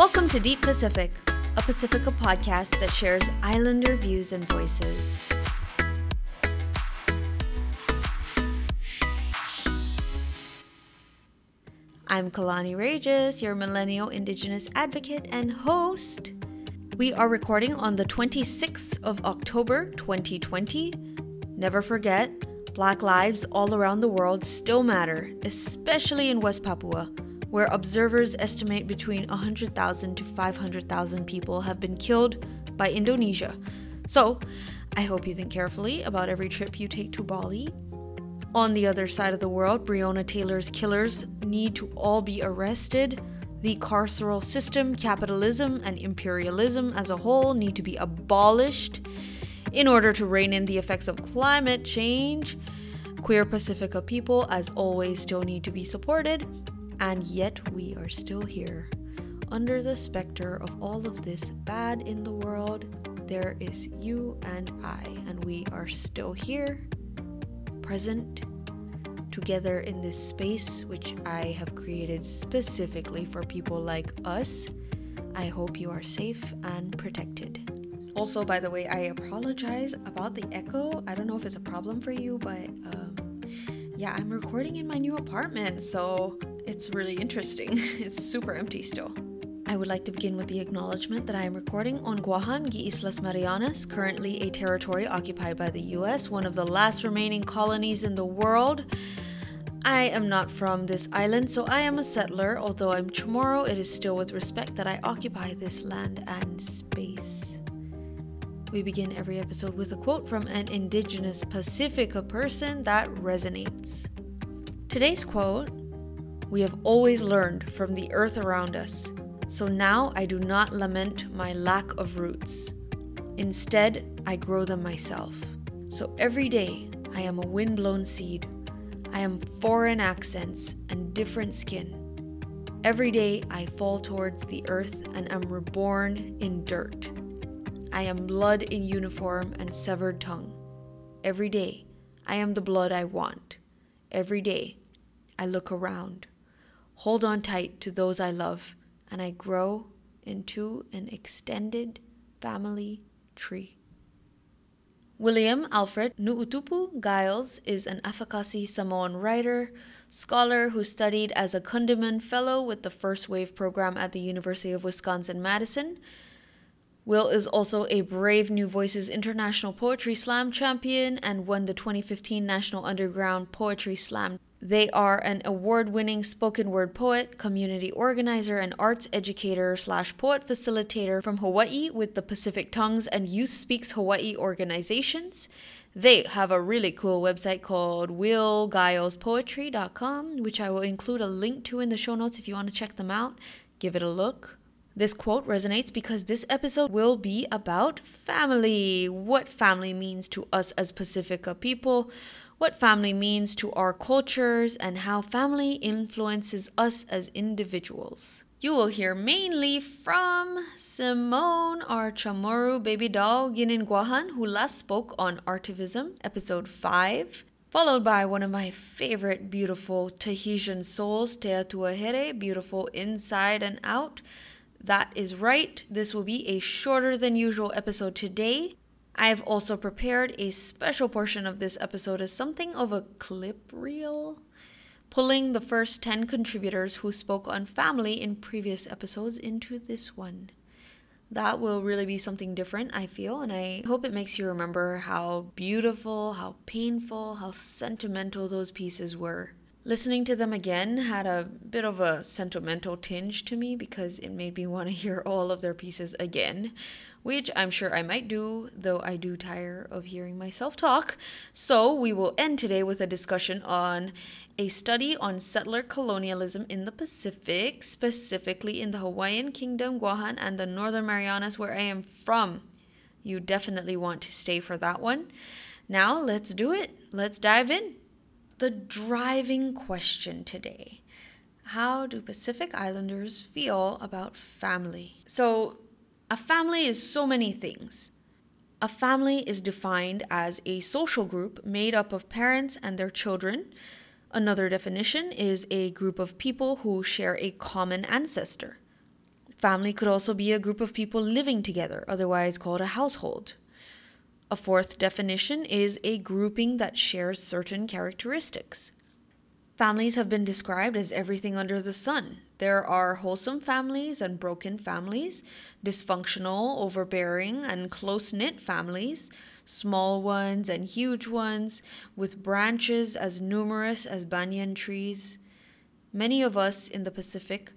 Welcome to Deep Pacific, a Pacifica podcast that shares islander views and voices. I'm Kalani Regis, your millennial indigenous advocate and host. We are recording on the 26th of October 2020. Never forget, Black lives all around the world still matter, especially in West Papua, where observers estimate between 100,000 to 500,000 people have been killed by Indonesia. So, I hope you think carefully about every trip you take to Bali. On the other side of the world, Breonna Taylor's killers need to all be arrested. The carceral system, capitalism, and imperialism as a whole need to be abolished in order to rein in the effects of climate change. Queer Pacifica people, as always, still need to be supported, and yet we are still here. Under the specter of all of this bad in the world, there is you and I, and we are still here, present, together in this space which I have created specifically for people like us. I hope you are safe and protected. Also, by the way, I apologize about the echo. I don't know if it's a problem for you, but um, yeah, I'm recording in my new apartment, so it's really interesting. it's super empty still. I would like to begin with the acknowledgement that I am recording on Guahan y Islas Marianas, currently a territory occupied by the US, one of the last remaining colonies in the world. I am not from this island, so I am a settler. Although I'm Chamorro, it is still with respect that I occupy this land and space. We begin every episode with a quote from an indigenous Pacifica person that resonates. Today's quote We have always learned from the earth around us, so now I do not lament my lack of roots. Instead, I grow them myself. So every day, I am a wind-blown seed. I am foreign accents and different skin. Every day, I fall towards the earth and am reborn in dirt. I am blood in uniform and severed tongue. Every day, I am the blood I want. Every day, I look around, hold on tight to those I love, and I grow into an extended family tree. William Alfred Nuutupu Giles is an Afakasi Samoan writer, scholar who studied as a Kundiman Fellow with the First Wave program at the University of Wisconsin Madison Will is also a Brave New Voices International Poetry Slam champion and won the 2015 National Underground Poetry Slam. They are an award-winning spoken word poet, community organizer, and arts educator slash poet facilitator from Hawaii with the Pacific Tongues and Youth Speaks Hawaii organizations. They have a really cool website called willgilespoetry.com, which I will include a link to in the show notes if you want to check them out. Give it a look. This quote resonates because this episode will be about family. What family means to us as Pacifica people, what family means to our cultures, and how family influences us as individuals. You will hear mainly from Simone, our Chamorro baby doll, Ginin Guahan, who last spoke on Artivism, episode 5 followed by one of my favorite beautiful Tahitian souls, Teatuahere, beautiful inside and out. That is right. This will be a shorter than usual episode today. I have also prepared a special portion of this episode as something of a clip reel, pulling the first 10 contributors who spoke on family in previous episodes into this one. That will really be something different, I feel, and I hope it makes you remember how beautiful, how painful, how sentimental those pieces were. Listening to them again had a bit of a sentimental tinge to me because it made me want to hear all of their pieces again, which I'm sure I might do, though I do tire of hearing myself talk. So we will end today with a discussion on a study on settler colonialism in the Pacific, specifically in the Hawaiian Kingdom, Guahan, and the Northern Marianas, where I am from. You definitely want to stay for that one. Now, let's do it. Let's dive in the driving question today. How do Pacific Islanders feel about family? So, a family is so many things. A family is defined as a social group made up of parents and their children. Another definition is a group of people who share a common ancestor. Family could also be a group of people living together, otherwise called a household. A fourth definition is a grouping that shares certain characteristics. Families have been described as everything under the sun. There are wholesome families and broken families, dysfunctional, overbearing, and close knit families, small ones and huge ones, with branches as numerous as banyan trees. Many of us in the Pacific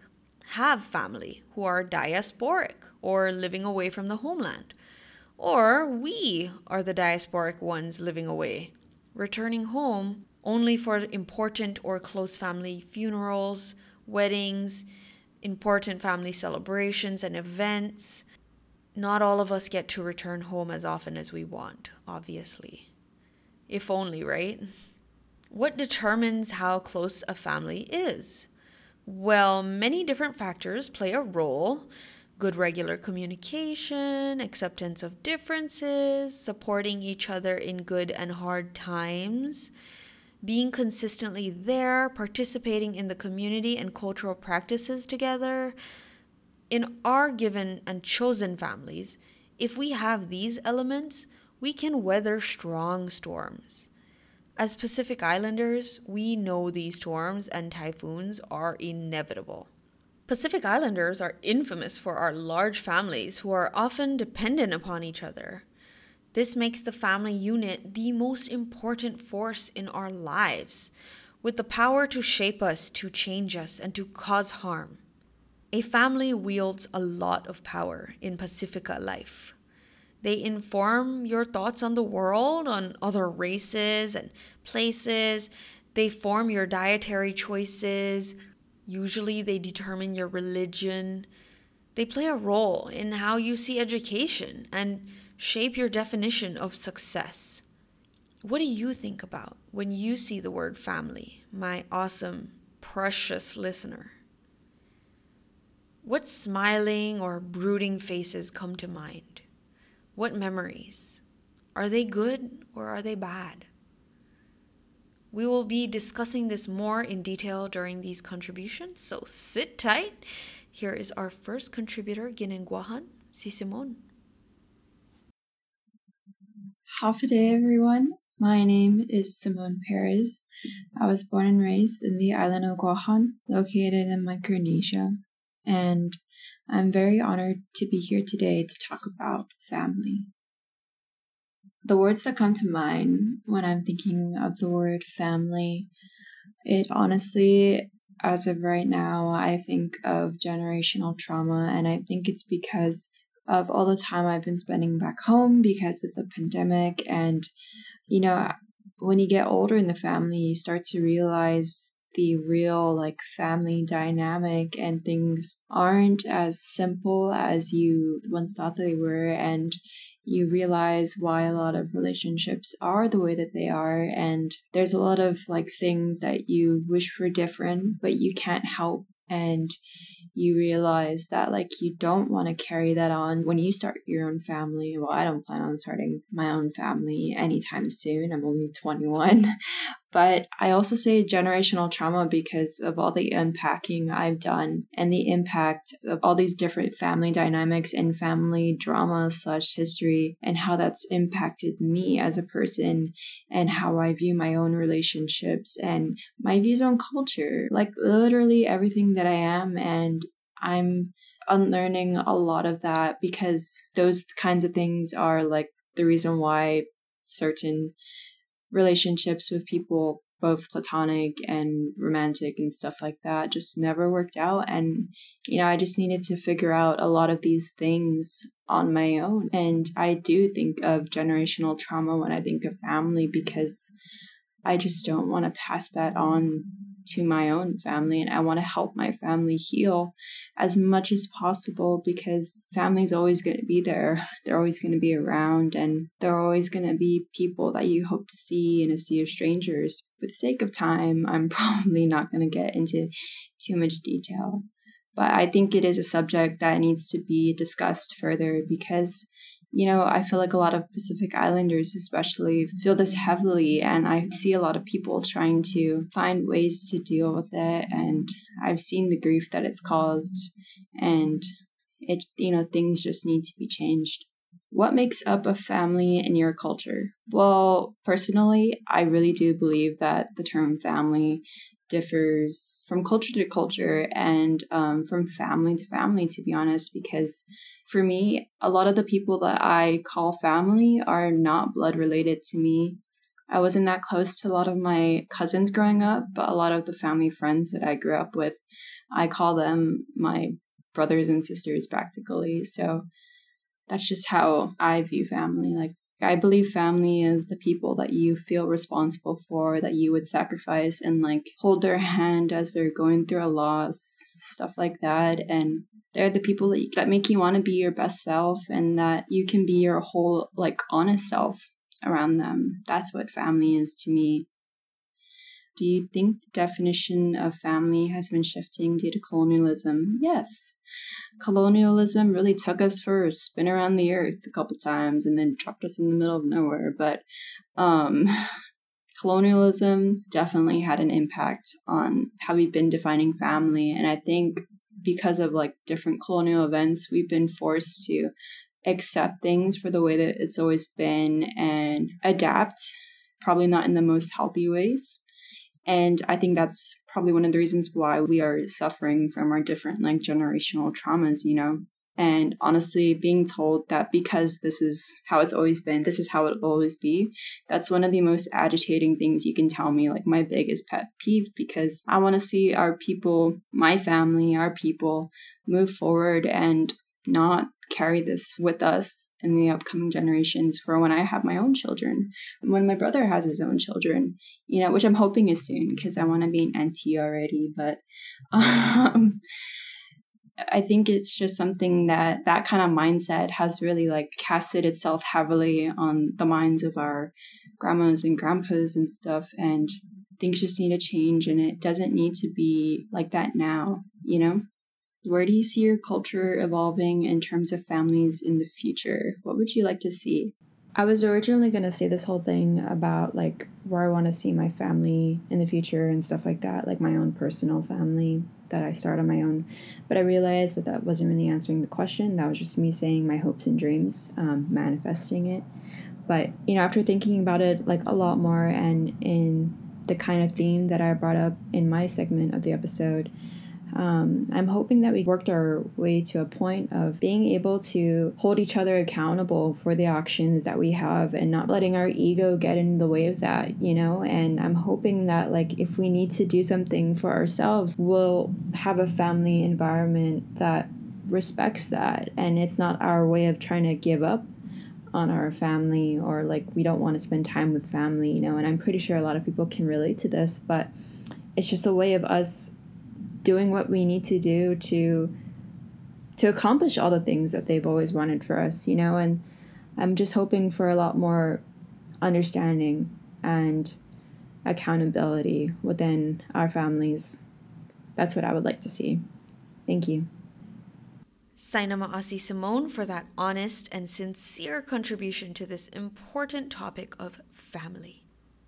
have family who are diasporic or living away from the homeland. Or we are the diasporic ones living away, returning home only for important or close family funerals, weddings, important family celebrations, and events. Not all of us get to return home as often as we want, obviously. If only, right? What determines how close a family is? Well, many different factors play a role good regular communication, acceptance of differences, supporting each other in good and hard times, being consistently there, participating in the community and cultural practices together. In our given and chosen families, if we have these elements, we can weather strong storms. As Pacific Islanders, we know these storms and typhoons are inevitable. Pacific Islanders are infamous for our large families who are often dependent upon each other. This makes the family unit the most important force in our lives, with the power to shape us, to change us, and to cause harm. A family wields a lot of power in Pacifica life. They inform your thoughts on the world, on other races and places. They form your dietary choices. Usually, they determine your religion. They play a role in how you see education and shape your definition of success. What do you think about when you see the word family, my awesome, precious listener? What smiling or brooding faces come to mind? What memories? Are they good or are they bad? We will be discussing this more in detail during these contributions, so sit tight. Here is our first contributor, Ginenguahan, si Simone. Hafa adai, everyone. My name is Simone Perez. I was born and raised in the island of Guahan, located in Micronesia, and I'm very honored to be here today to talk about family. The words that come to mind when I'm thinking of the word family, it honestly, as of right now, I think of generational trauma, and I think it's because of all the time I've been spending back home because of the pandemic. And, you know, when you get older in the family, you start to realize the real like family dynamic and things aren't as simple as you once thought they were and you realize why a lot of relationships are the way that they are and there's a lot of like things that you wish were different but you can't help and you realize that like you don't want to carry that on when you start your own family. Well, I don't plan on starting my own family anytime soon. I'm only 21. But I also say generational trauma because of all the unpacking I've done and the impact of all these different family dynamics and family drama slash history and how that's impacted me as a person and how I view my own relationships and my views on culture. Like literally everything that I am. And I'm unlearning a lot of that because those kinds of things are like the reason why certain relationships with people, both platonic and romantic and stuff like that, just never worked out. And, you know, I just needed to figure out a lot of these things on my own. And I do think of generational trauma when I think of family because I just don't want to pass that on to my own family and I want to help my family heal as much as possible because family's always going to be there. They're always going to be around and they're always going to be people that you hope to see in a sea of strangers. For the sake of time, I'm probably not going to get into too much detail. But I think it is a subject that needs to be discussed further because you know, I feel like a lot of Pacific Islanders, especially, feel this heavily, and I see a lot of people trying to find ways to deal with it. And I've seen the grief that it's caused, and It, you know, things just need to be changed. What makes up a family in your culture? Well, personally, I really do believe that the term family differs from culture to culture and um, from family to family, to be honest, because for me, a lot of the people that I call family are not blood related to me. I wasn't that close to a lot of my cousins growing up, but a lot of the family friends that I grew up with, I call them my brothers and sisters practically. So that's just how I view family. Like, I believe family is the people that you feel responsible for, that you would sacrifice and like hold their hand as they're going through a loss, stuff like that. And they're the people that, you, that make you want to be your best self and that you can be your whole, like, honest self around them. That's what family is to me. Do you think the definition of family has been shifting due to colonialism? Yes. Colonialism really took us for a spin around the earth a couple times and then dropped us in the middle of nowhere. But um, colonialism definitely had an impact on how we've been defining family. And I think because of like different colonial events, we've been forced to accept things for the way that it's always been and adapt, probably not in the most healthy ways. And I think that's probably one of the reasons why we are suffering from our different like generational traumas, you know. And honestly, being told that because this is how it's always been, this is how it will always be, that's one of the most agitating things you can tell me, like my biggest pet peeve, because I want to see our people, my family, our people move forward and not carry this with us in the upcoming generations for when I have my own children, when my brother has his own children, you know, which I'm hoping is soon because I want to be an auntie already. But um, I think it's just something that that kind of mindset has really like casted itself heavily on the minds of our grandmas and grandpas and stuff. And things just need to change and it doesn't need to be like that now, you know? Where do you see your culture evolving in terms of families in the future? What would you like to see? I was originally going to say this whole thing about like where I want to see my family in the future and stuff like that, like my own personal family that I start on my own. But I realized that that wasn't really answering the question. That was just me saying my hopes and dreams, um, manifesting it. But, you know, after thinking about it like a lot more and in the kind of theme that I brought up in my segment of the episode, um, I'm hoping that we worked our way to a point of being able to hold each other accountable for the actions that we have and not letting our ego get in the way of that, you know? And I'm hoping that, like, if we need to do something for ourselves, we'll have a family environment that respects that. And it's not our way of trying to give up on our family or like we don't want to spend time with family, you know? And I'm pretty sure a lot of people can relate to this, but it's just a way of us doing what we need to do to to accomplish all the things that they've always wanted for us, you know, and I'm just hoping for a lot more understanding and accountability within our families. That's what I would like to see. Thank you. Saina Asi Simone for that honest and sincere contribution to this important topic of family.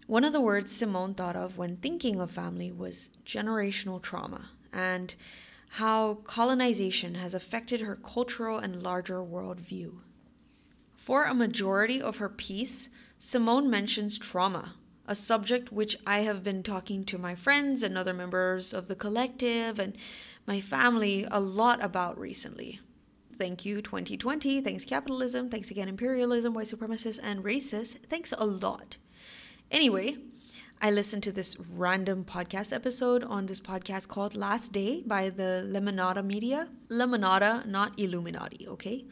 One of the words Simone thought of when thinking of family was generational trauma and how colonization has affected her cultural and larger worldview. For a majority of her piece, Simone mentions trauma, a subject which I have been talking to my friends and other members of the collective and my family a lot about recently. Thank you, 2020. Thanks, capitalism. Thanks again, imperialism, white supremacists, and racists. Thanks a lot. Anyway, I listened to this random podcast episode on this podcast called Last Day by the Lemonada Media. Lemonada, not Illuminati, okay?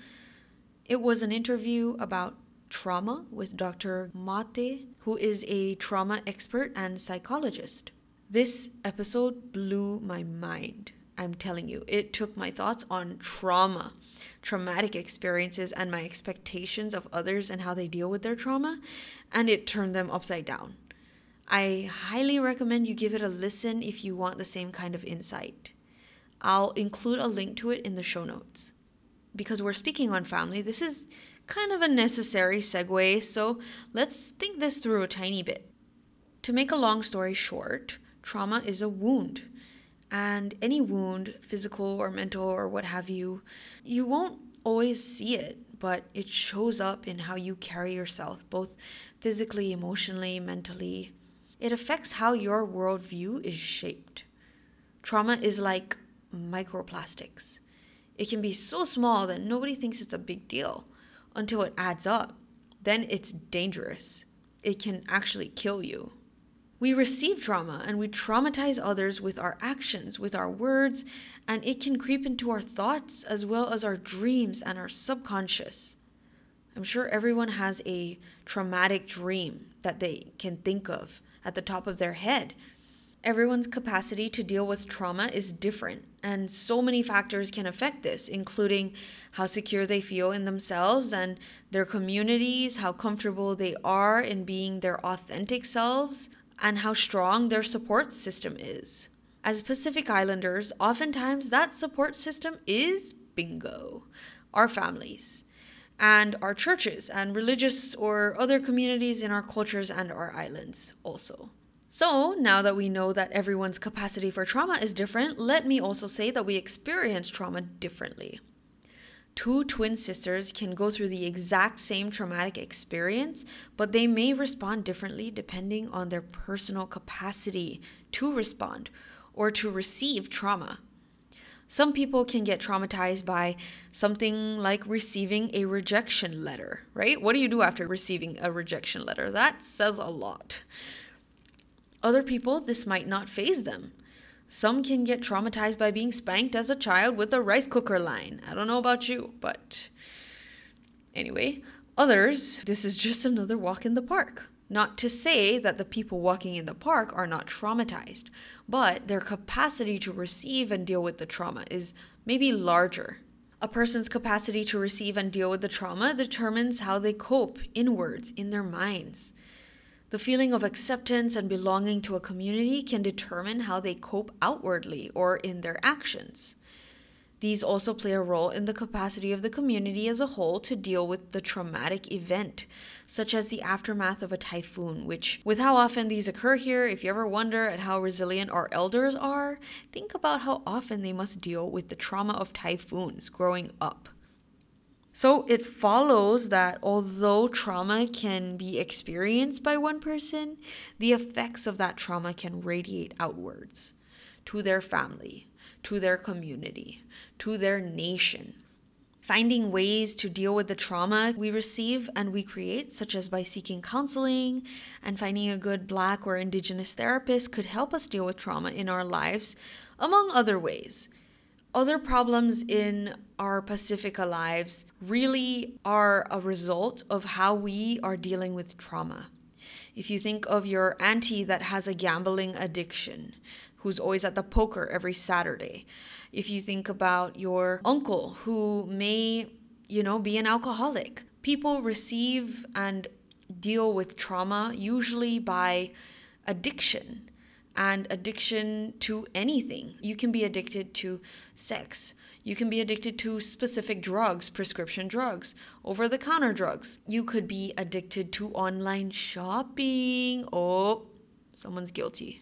It was an interview about trauma with Dr. Mate, who is a trauma expert and psychologist. This episode blew my mind. I'm telling you, it took my thoughts on trauma, traumatic experiences, and my expectations of others and how they deal with their trauma, and it turned them upside down. I highly recommend you give it a listen if you want the same kind of insight. I'll include a link to it in the show notes. Because we're speaking on family, this is kind of a necessary segue, so let's think this through a tiny bit. To make a long story short, trauma is a wound. And any wound, physical or mental or what have you, you won't always see it, but it shows up in how you carry yourself, both physically, emotionally, mentally. It affects how your worldview is shaped. Trauma is like microplastics. It can be so small that nobody thinks it's a big deal until it adds up. Then it's dangerous. It can actually kill you. We receive trauma and we traumatize others with our actions, with our words, and it can creep into our thoughts as well as our dreams and our subconscious. I'm sure everyone has a traumatic dream that they can think of at the top of their head Everyone's capacity to deal with trauma is different, and so many factors can affect this, including how secure they feel in themselves and their communities, how comfortable they are in being their authentic selves, and how strong their support system is. As Pacific Islanders, oftentimes that support system is bingo, our families, and our churches, and religious or other communities in our cultures and our islands also. So, now that we know that everyone's capacity for trauma is different, let me also say that we experience trauma differently. Two twin sisters can go through the exact same traumatic experience, but they may respond differently depending on their personal capacity to respond or to receive trauma. Some people can get traumatized by something like receiving a rejection letter, right? What do you do after receiving a rejection letter? That says a lot. Other people, this might not faze them. Some can get traumatized by being spanked as a child with a rice cooker line. I don't know about you, but anyway, others, this is just another walk in the park. Not to say that the people walking in the park are not traumatized, but their capacity to receive and deal with the trauma is maybe larger. A person's capacity to receive and deal with the trauma determines how they cope inwards in their minds. The feeling of acceptance and belonging to a community can determine how they cope outwardly or in their actions. These also play a role in the capacity of the community as a whole to deal with the traumatic event, such as the aftermath of a typhoon, which, with how often these occur here, if you ever wonder at how resilient our elders are, think about how often they must deal with the trauma of typhoons growing up. So it follows that although trauma can be experienced by one person, the effects of that trauma can radiate outwards to their family, to their community, to their nation. Finding ways to deal with the trauma we receive and we create, such as by seeking counseling and finding a good Black or Indigenous therapist, could help us deal with trauma in our lives, among other ways other problems in our Pacifica lives really are a result of how we are dealing with trauma. If you think of your auntie that has a gambling addiction, who's always at the poker every Saturday, if you think about your uncle who may, you know, be an alcoholic, people receive and deal with trauma usually by addiction and addiction to anything. You can be addicted to sex. You can be addicted to specific drugs, prescription drugs, over the counter drugs. You could be addicted to online shopping. Oh, someone's guilty.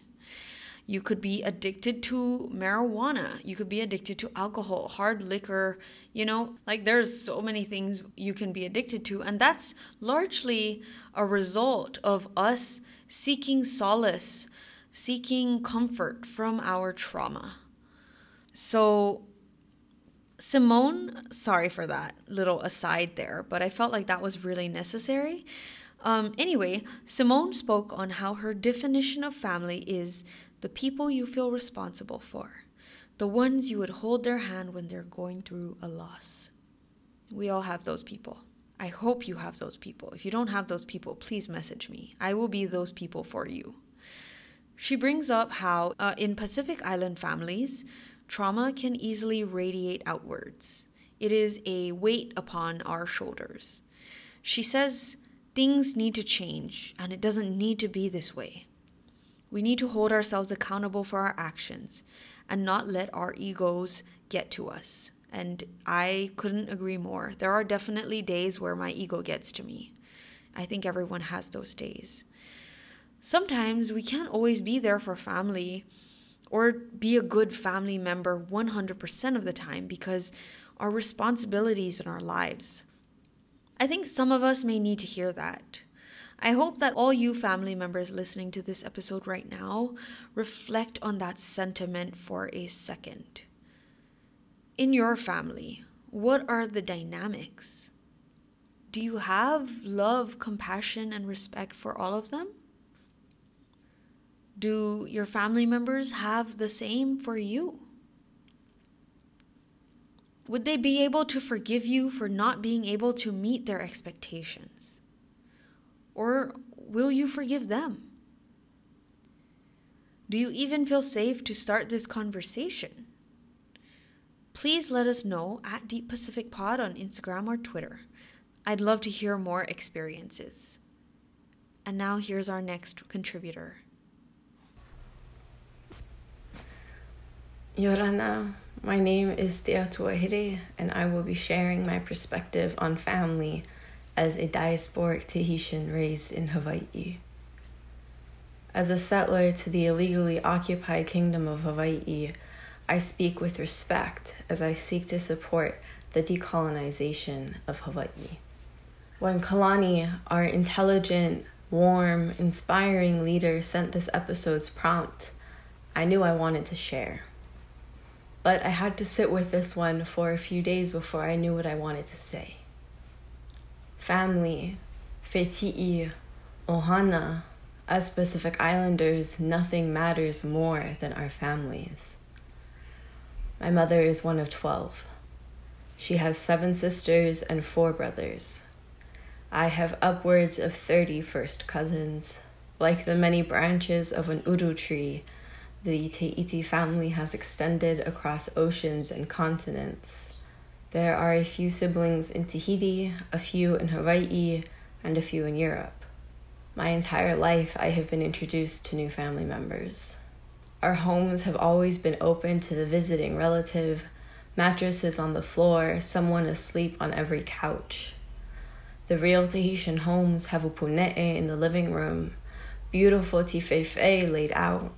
You could be addicted to marijuana. You could be addicted to alcohol, hard liquor. You know, like there's so many things you can be addicted to. And that's largely a result of us seeking solace seeking comfort from our trauma. So, Simone, sorry for that little aside there, but I felt like that was really necessary. Um, anyway, Simone spoke on how her definition of family is the people you feel responsible for, the ones you would hold their hand when they're going through a loss. We all have those people. I hope you have those people. If you don't have those people, please message me. I will be those people for you. She brings up how uh, in Pacific Island families, trauma can easily radiate outwards. It is a weight upon our shoulders. She says things need to change, and it doesn't need to be this way. We need to hold ourselves accountable for our actions and not let our egos get to us. And I couldn't agree more. There are definitely days where my ego gets to me. I think everyone has those days sometimes we can't always be there for family or be a good family member 100% of the time because our responsibilities in our lives. I think some of us may need to hear that. I hope that all you family members listening to this episode right now reflect on that sentiment for a second. In your family, what are the dynamics? Do you have love, compassion, and respect for all of them? Do your family members have the same for you? Would they be able to forgive you for not being able to meet their expectations? Or will you forgive them? Do you even feel safe to start this conversation? Please let us know at Deep Pacific Pod on Instagram or Twitter. I'd love to hear more experiences. And now here's our next contributor. Yorana, my name is Tia Tuahire, and I will be sharing my perspective on family as a diasporic Tahitian raised in Hawaii. As a settler to the illegally occupied Kingdom of Hawaii, I speak with respect as I seek to support the decolonization of Hawaii. When Kalani, our intelligent, warm, inspiring leader, sent this episode's prompt, I knew I wanted to share. But I had to sit with this one for a few days before I knew what I wanted to say. Family, feti'i, ohana, as Pacific Islanders, nothing matters more than our families. My mother is one of 12. She has seven sisters and four brothers. I have upwards of 30 first cousins. Like the many branches of an uru tree, the Te'iti family has extended across oceans and continents. There are a few siblings in Tahiti, a few in Hawaii, and a few in Europe. My entire life, I have been introduced to new family members. Our homes have always been open to the visiting relative, mattresses on the floor, someone asleep on every couch. The real Tahitian homes have upune'e in the living room, beautiful tifaifai laid out.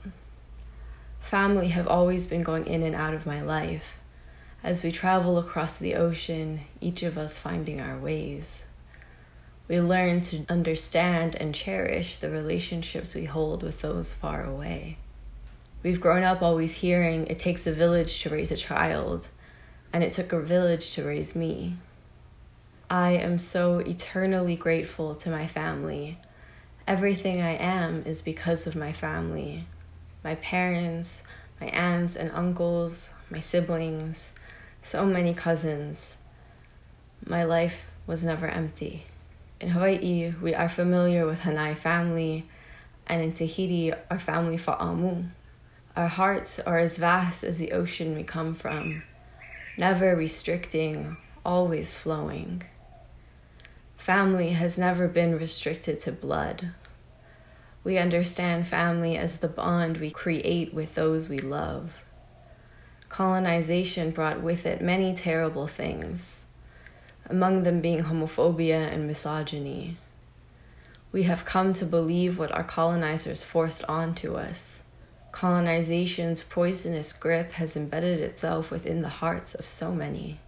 Family have always been going in and out of my life. As we travel across the ocean, each of us finding our ways. We learn to understand and cherish the relationships we hold with those far away. We've grown up always hearing it takes a village to raise a child, and it took a village to raise me. I am so eternally grateful to my family. Everything I am is because of my family my parents, my aunts and uncles, my siblings, so many cousins. My life was never empty. In Hawaii, we are familiar with Hanai family, and in Tahiti, our family Fa'amu. Our hearts are as vast as the ocean we come from, never restricting, always flowing. Family has never been restricted to blood. We understand family as the bond we create with those we love. Colonization brought with it many terrible things, among them being homophobia and misogyny. We have come to believe what our colonizers forced onto us. Colonization's poisonous grip has embedded itself within the hearts of so many,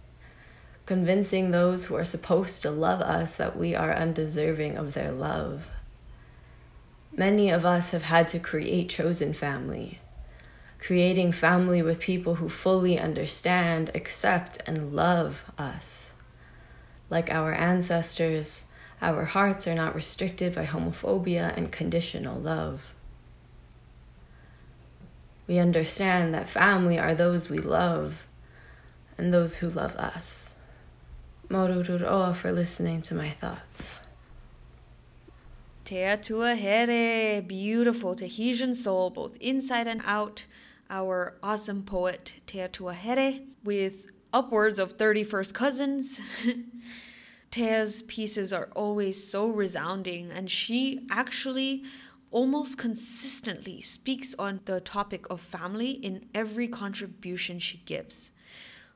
convincing those who are supposed to love us that we are undeserving of their love. Many of us have had to create chosen family, creating family with people who fully understand, accept, and love us. Like our ancestors, our hearts are not restricted by homophobia and conditional love. We understand that family are those we love and those who love us. Mauruuru roa for listening to my thoughts. Te Here, eh? beautiful Tahitian soul, both inside and out. Our awesome poet, Te Here, with upwards of 30 first cousins. Tea's pieces are always so resounding, and she actually almost consistently speaks on the topic of family in every contribution she gives.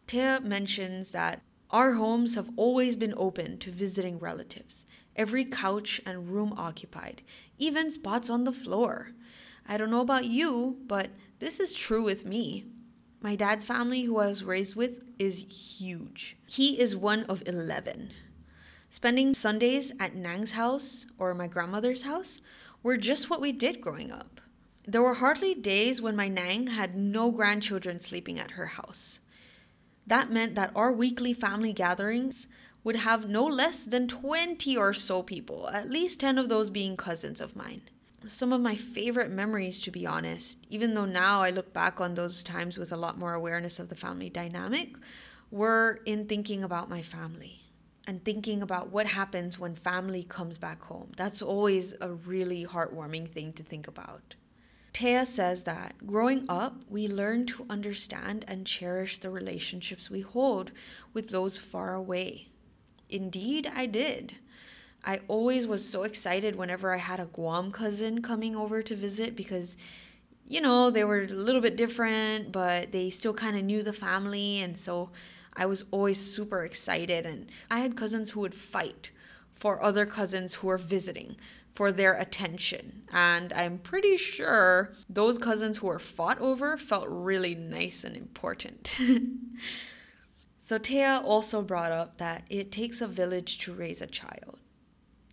Tea mentions that our homes have always been open to visiting relatives every couch and room occupied, even spots on the floor. I don't know about you, but This is true with me. My dad's family, who I was raised with, is huge. He is one of 11. Spending Sundays at Nang's house or my grandmother's house were just what we did growing up. There were hardly days when my Nang had no grandchildren sleeping at her house. That meant that our weekly family gatherings would have no less than 20 or so people, at least 10 of those being cousins of mine. Some of my favorite memories, to be honest, even though now I look back on those times with a lot more awareness of the family dynamic, were in thinking about my family and thinking about what happens when family comes back home. That's always a really heartwarming thing to think about. Taya says that growing up, we learn to understand and cherish the relationships we hold with those far away. Indeed, I did. I always was so excited whenever I had a Guam cousin coming over to visit because, you know, they were a little bit different, but they still kind of knew the family. And so I was always super excited. And I had cousins who would fight for other cousins who were visiting for their attention. And I'm pretty sure those cousins who were fought over felt really nice and important. So Taya also brought up that it takes a village to raise a child.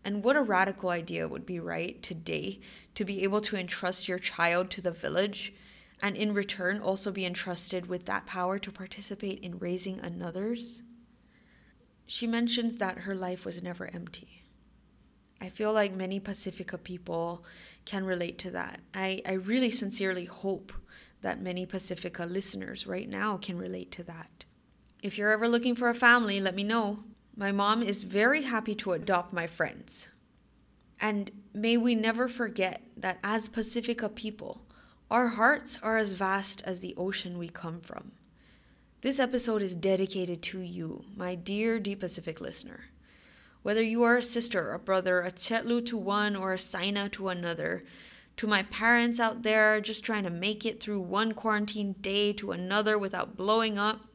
And what a radical idea it would be, right, today to be able to entrust your child to the village and in return also be entrusted with that power to participate in raising another's? She mentions that her life was never empty. I feel like many Pacifica people can relate to that. I, I really sincerely hope that many Pacifica listeners right now can relate to that. If you're ever looking for a family, let me know. My mom is very happy to adopt my friends. And may we never forget that as Pacifica people, our hearts are as vast as the ocean we come from. This episode is dedicated to you, my dear Deep Pacific listener. Whether you are a sister, a brother, a Che'lu to one, or a Saina to another, to my parents out there just trying to make it through one quarantine day to another without blowing up,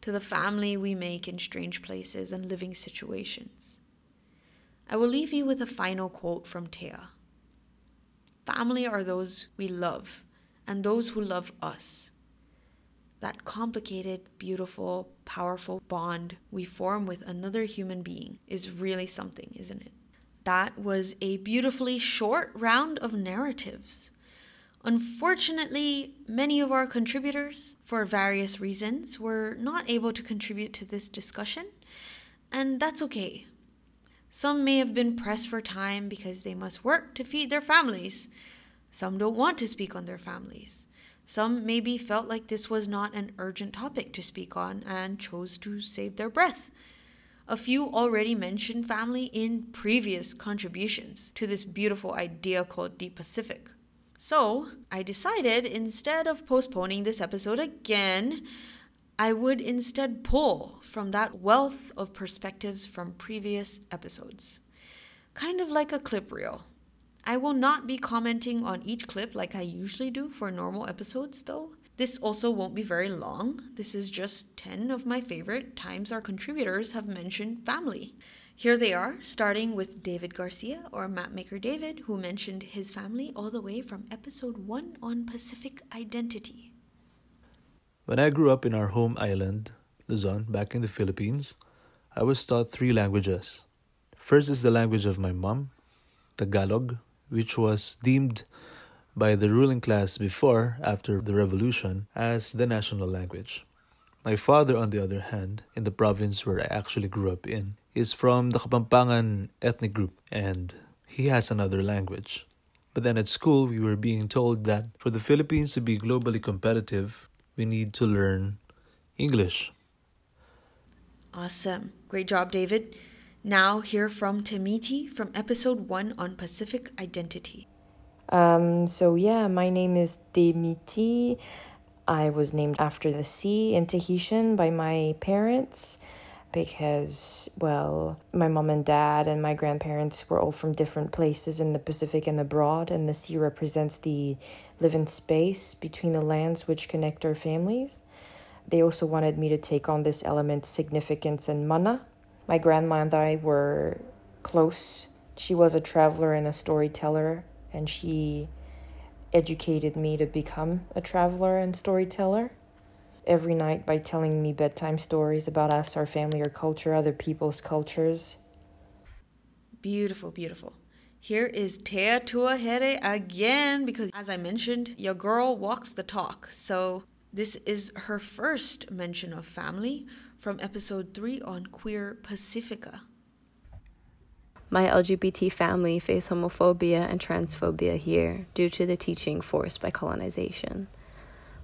to the family we make in strange places and living situations. I will leave you with a final quote from Taya Family are those we love and those who love us. That complicated, beautiful, powerful bond we form with another human being is really something, isn't it? That was a beautifully short round of narratives. Unfortunately, many of our contributors, for various reasons, were not able to contribute to this discussion, and that's okay. Some may have been pressed for time because they must work to feed their families. Some don't want to speak on their families. Some maybe felt like this was not an urgent topic to speak on and chose to save their breath. A few already mentioned family in previous contributions to this beautiful idea called Deep Pacific. So I decided instead of postponing this episode again, I would instead pull from that wealth of perspectives from previous episodes. Kind of like a clip reel. I will not be commenting on each clip like I usually do for normal episodes, though. This also won't be very long. This is just 10 of my favorite times our contributors have mentioned family. Here they are, starting with David Garcia, or Mapmaker David, who mentioned his family all the way from episode 1 on Pacific identity. When I grew up in our home island, Luzon, back in the Philippines, I was taught three languages. First is the language of my mom, Tagalog, which was deemed by the ruling class before, after the revolution, as the national language. My father, on the other hand, in the province where I actually grew up in, is from the Kapampangan ethnic group and he has another language. But then at school, we were being told that for the Philippines to be globally competitive, we need to learn English. Awesome. Great job, David. Now, hear from Tamiti from episode 1 on Pacific identity. Um, so, yeah, my name is Demiti. I was named after the sea in Tahitian by my parents because, well, my mom and dad and my grandparents were all from different places in the Pacific and abroad, and the sea represents the living space between the lands which connect our families. They also wanted me to take on this element significance and mana. My grandma and I were close. She was a traveler and a storyteller, and she educated me to become a traveler and storyteller. Every night by telling me bedtime stories about us, our family, our culture, other people's cultures. Beautiful, beautiful. Here is Tea Tuahere again because, as I mentioned, your girl walks the talk. So, this is her first mention of family from episode 3 on Queer Pacifica. My LGBT family face homophobia and transphobia here due to the teaching forced by colonization.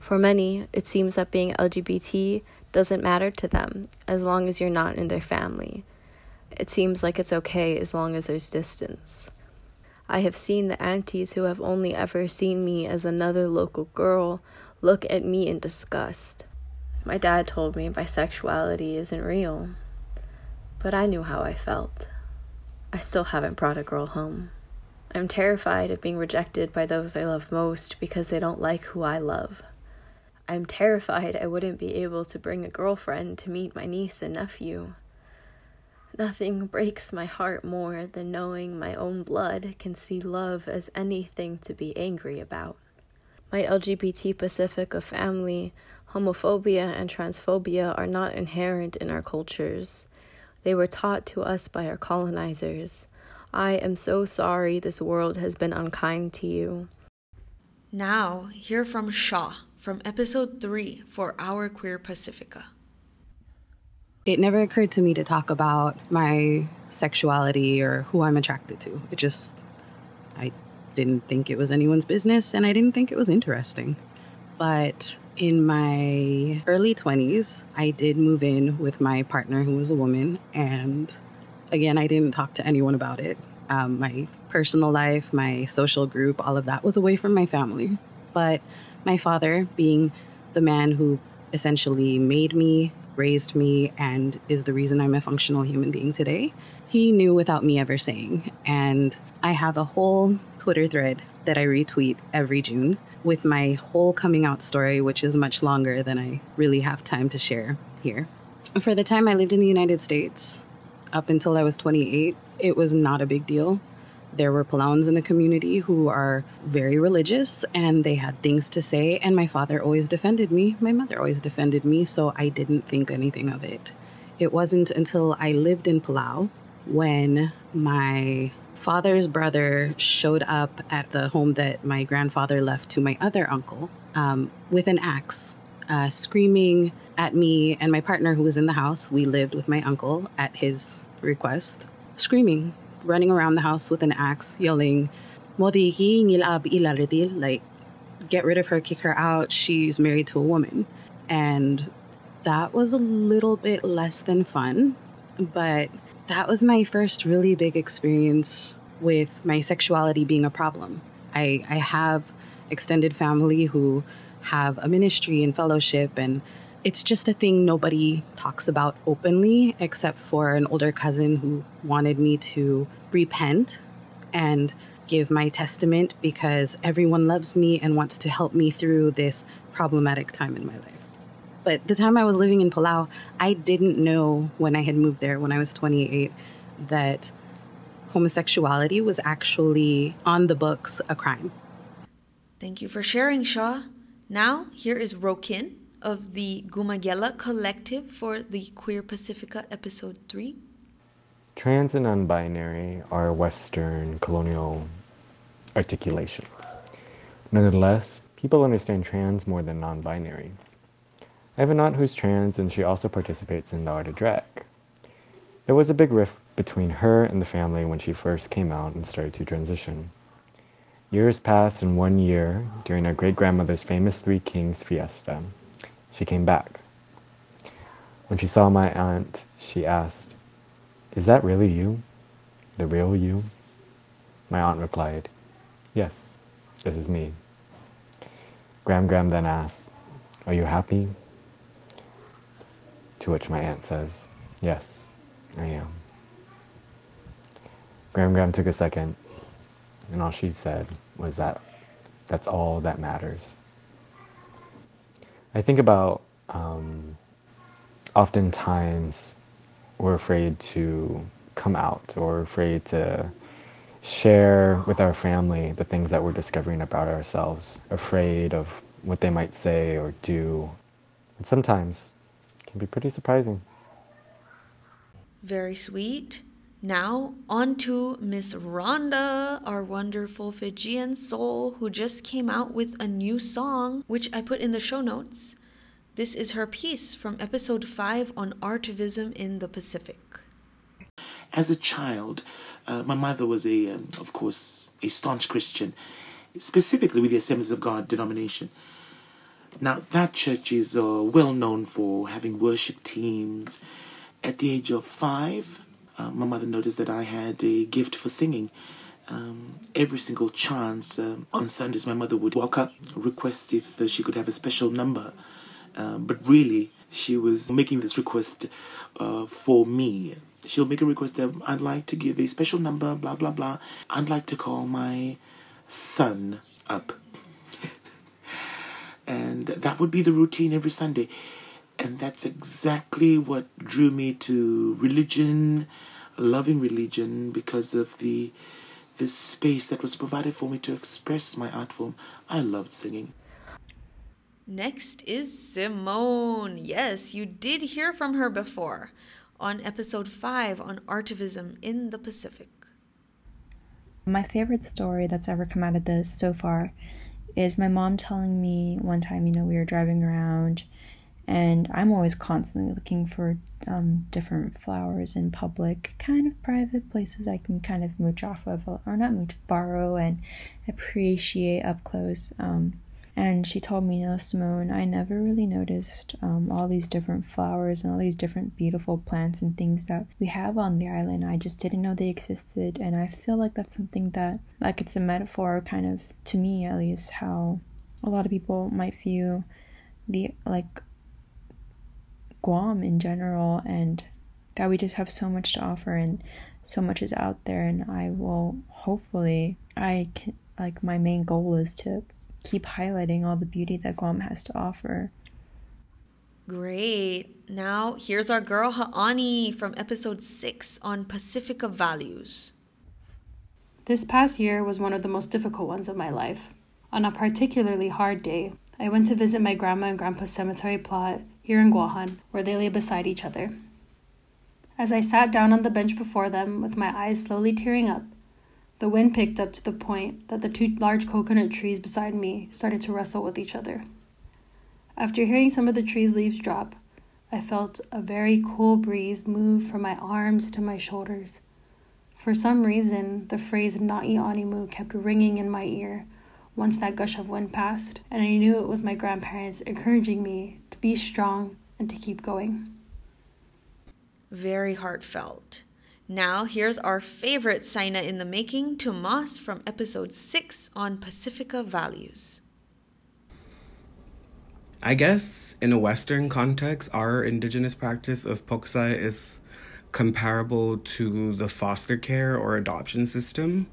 For many, it seems that being LGBT doesn't matter to them as long as you're not in their family. It seems like it's okay as long as there's distance. I have seen the aunties who have only ever seen me as another local girl look at me in disgust. My dad told me bisexuality isn't real, but I knew how I felt. I still haven't brought a girl home. I'm terrified of being rejected by those I love most because they don't like who I love. I'm terrified I wouldn't be able to bring a girlfriend to meet my niece and nephew. Nothing breaks my heart more than knowing my own blood can see love as anything to be angry about. My LGBT Pacifica family, homophobia and transphobia are not inherent in our cultures. They were taught to us by our colonizers. I am so sorry this world has been unkind to you. Now, hear from Shaw from episode 3 for Our Queer Pacifica. It never occurred to me to talk about my sexuality or who I'm attracted to. It just, I didn't think it was anyone's business and I didn't think it was interesting. But in my early 20s, I did move in with my partner who was a woman. And again, I didn't talk to anyone about it. Um, my personal life, my social group, all of that was away from my family. But my father, being the man who essentially made me, raised me, and is the reason I'm a functional human being today, he knew without me ever saying. And I have a whole Twitter thread that I retweet every June with my whole coming out story, which is much longer than I really have time to share here. For the time I lived in the United States, up until I was 28, it was not a big deal. There were Palauans in the community who are very religious and they had things to say, and my father always defended me. My mother always defended me, so I didn't think anything of it. It wasn't until I lived in Palau when my father's brother showed up at the home that my grandfather left to my other uncle um, with an axe, uh, screaming at me and my partner who was in the house. We lived with my uncle at his request, screaming running around the house with an axe, yelling, Modiki ngilab like, get rid of her, kick her out. She's married to a woman. And that was a little bit less than fun, but that was my first really big experience with my sexuality being a problem. I, I have extended family who have a ministry and fellowship and it's just a thing nobody talks about openly, except for an older cousin who wanted me to repent and give my testament because everyone loves me and wants to help me through this problematic time in my life. But the time I was living in Palau, I didn't know when I had moved there when I was 28 that homosexuality was actually on the books a crime. Thank you for sharing, Shaw. Now, here is Rokin of the Guma' Gela' Collective for the Queer Pacifica episode 3. Trans and non binary are Western colonial articulations. Nonetheless, people understand trans more than non binary. I have an aunt who's trans and she also participates in the art of drag. There was a big rift between her and the family when she first came out and started to transition. Years passed, and one year, during our great grandmother's famous Three Kings fiesta, she came back. When she saw my aunt, she asked, Is that really you? The real you? My aunt replied, Yes, this is me. Gram Gram then asked, Are you happy? To which my aunt says, Yes, I am. Gram Gram took a second, and all she said was that that's all that matters. I think about um, oftentimes we're afraid to come out or afraid to share with our family the things that we're discovering about ourselves, afraid of what they might say or do. And sometimes it can be pretty surprising. Very sweet. Now, on to Miss Rhonda, our wonderful Fijian soul who just came out with a new song, which I put in the show notes. This is her piece from episode 5 on artivism in the Pacific. As a child, uh, my mother was a, um, of course, a staunch Christian, specifically with the Assemblies of God denomination. Now, that church is uh, well known for having worship teams. At the age of five, uh, my mother noticed that I had a gift for singing. Um, every single chance um, on Sundays, my mother would walk up, request if uh, she could have a special number. Um, but really, she was making this request uh, for me. She'll make a request that I'd like to give a special number, blah, blah, blah. I'd like to call my son up. and that would be the routine every Sunday. And that's exactly what drew me to religion, loving religion, because of the the space that was provided for me to express my art form. I loved singing. Next is Simone. Yes, you did hear from her before on episode 5 on artivism in the Pacific. My favorite story that's ever come out of this so far is my mom telling me one time, you know, we were driving around and I'm always constantly looking for um, different flowers in public, kind of private places I can kind of mooch off of, or not mooch, borrow and appreciate up close. Um, and she told me, know, Simone, I never really noticed um, all these different flowers and all these different beautiful plants and things that we have on the island. I just didn't know they existed. And I feel like that's something that, like, it's a metaphor, kind of, to me at least, how a lot of people might view the, like, Guam in general and that we just have so much to offer and so much is out there and I will hopefully I can like my main goal is to keep highlighting all the beauty that Guam has to offer. Great. Now, here's our girl Ha'ani from episode 6 on Pacifica values. This past year was one of the most difficult ones of my life. On a particularly hard day, I went to visit my grandma and grandpa's cemetery plot here in Guahan, where they lay beside each other. As I sat down on the bench before them, with my eyes slowly tearing up, the wind picked up to the point that the two large coconut trees beside me started to wrestle with each other. After hearing some of the trees' leaves drop, I felt a very cool breeze move from my arms to my shoulders. For some reason, the phrase Na'i Animu kept ringing in my ear once that gush of wind passed, and I knew it was my grandparents encouraging me be strong and to keep going. Very heartfelt. Now, here's our favorite Saina in the making, Tomas from episode 6 on Pacifica values. I guess in a Western context, our indigenous practice of poksai is comparable to the foster care or adoption system.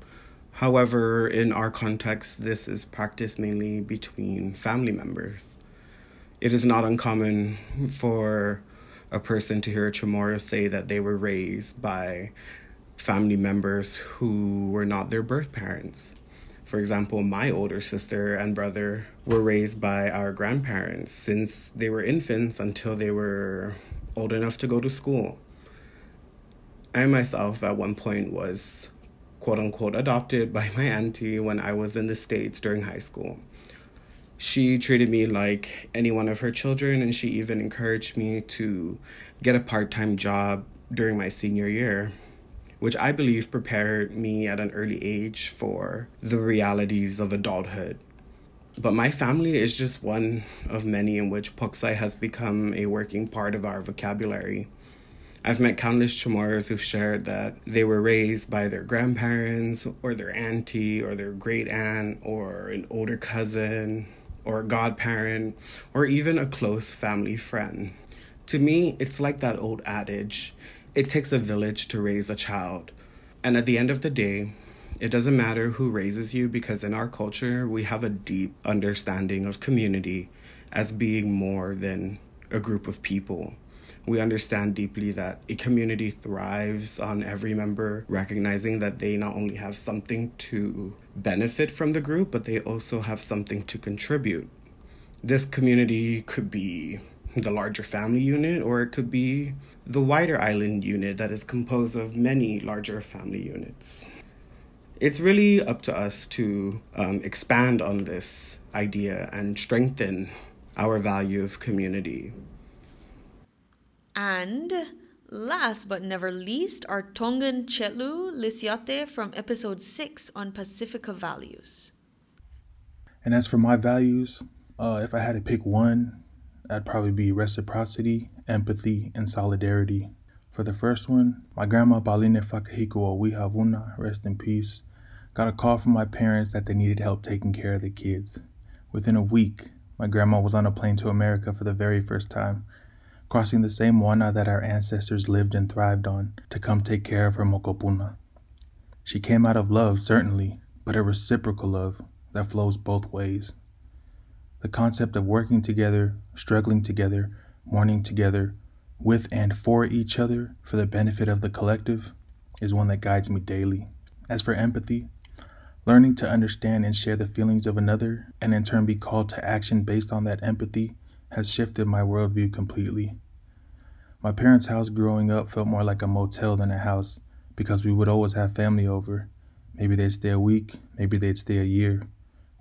However, in our context, this is practiced mainly between family members. It is not uncommon for a person to hear a Chamorro say that they were raised by family members who were not their birth parents. For example, my older sister and brother were raised by our grandparents since they were infants until they were old enough to go to school. I myself, at one point, was quote unquote adopted by my auntie when I was in the States during high school. She treated me like any one of her children, and she even encouraged me to get a part time job during my senior year, which I believe prepared me at an early age for the realities of adulthood. But my family is just one of many in which Poksai has become a working part of our vocabulary. I've met countless Chamorros who've shared that they were raised by their grandparents, or their auntie, or their great aunt, or an older cousin, or a godparent, or even a close family friend. To me, it's like that old adage it takes a village to raise a child. And at the end of the day, it doesn't matter who raises you because in our culture, we have a deep understanding of community as being more than a group of people. We understand deeply that a community thrives on every member recognizing that they not only have something to benefit from the group, but they also have something to contribute. This community could be the larger family unit, or it could be the wider island unit that is composed of many larger family units. It's really up to us to um, expand on this idea and strengthen our value of community. And last but never least, our Tongan Che'lu Lisiate from episode 6 on Pacifica values. And as for my values, uh, if I had to pick one, that'd probably be reciprocity, empathy, and solidarity. For the first one, my grandma Baline Fakahiko Wihavuna, rest in peace, got a call from my parents that they needed help taking care of the kids. Within a week, my grandma was on a plane to America for the very first time, crossing the same moana that our ancestors lived and thrived on to come take care of her mokopuna. She came out of love, certainly, but a reciprocal love that flows both ways. The concept of working together, struggling together, mourning together, with and for each other for the benefit of the collective is one that guides me daily. As for empathy, learning to understand and share the feelings of another and in turn be called to action based on that empathy has shifted my worldview completely. My parents' house growing up felt more like a motel than a house because we would always have family over. Maybe they'd stay a week, maybe they'd stay a year.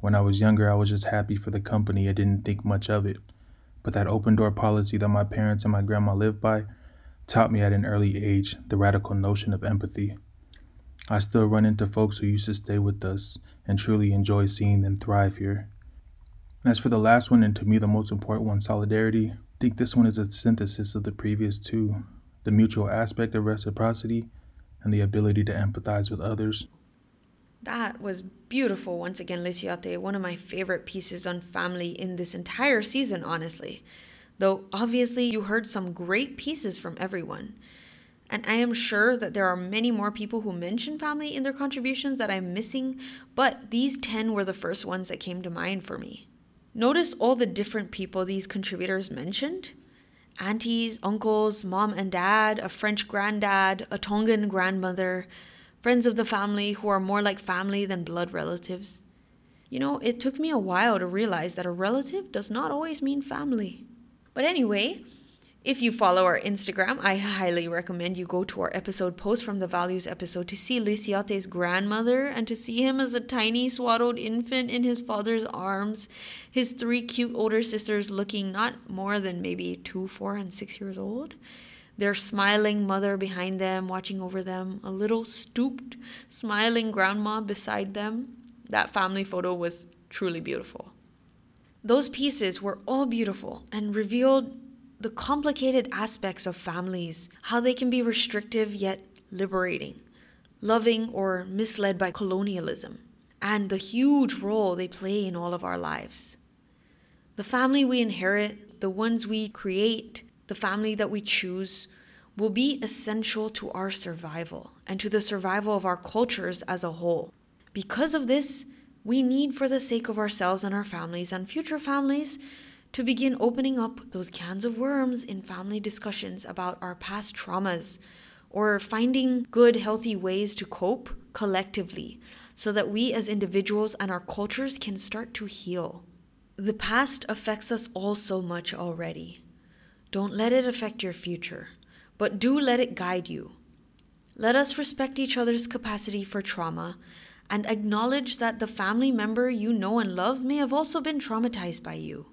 When I was younger, I was just happy for the company. I didn't think much of it. But that open door policy that my parents and my grandma lived by taught me at an early age the radical notion of empathy. I still run into folks who used to stay with us and truly enjoy seeing them thrive here. As for the last one, and to me the most important one, solidarity, I think this one is a synthesis of the previous two the mutual aspect of reciprocity and the ability to empathize with others. That was beautiful once again, Lisiate. One of my favorite pieces on family in this entire season, honestly. Though obviously you heard some great pieces from everyone. And I am sure that there are many more people who mention family in their contributions that I'm missing, but these 10 were the first ones that came to mind for me. Notice all the different people these contributors mentioned aunties, uncles, mom and dad, a French granddad, a Tongan grandmother, friends of the family who are more like family than blood relatives. You know, it took me a while to realize that a relative does not always mean family. But anyway, if you follow our Instagram, I highly recommend you go to our episode post from the values episode to see Lisiate's grandmother and to see him as a tiny swaddled infant in his father's arms, his three cute older sisters looking not more than maybe two, four, and six years old. Their smiling mother behind them, watching over them, a little stooped, smiling grandma beside them. That family photo was truly beautiful. Those pieces were all beautiful and revealed the complicated aspects of families, how they can be restrictive yet liberating, loving or misled by colonialism, and the huge role they play in all of our lives. The family we inherit, the ones we create, the family that we choose, will be essential to our survival and to the survival of our cultures as a whole. Because of this, we need, for the sake of ourselves and our families and future families, to begin opening up those cans of worms in family discussions about our past traumas or finding good, healthy ways to cope collectively so that we as individuals and our cultures can start to heal. The past affects us all so much already. Don't let it affect your future, but do let it guide you. Let us respect each other's capacity for trauma and acknowledge that the family member you know and love may have also been traumatized by you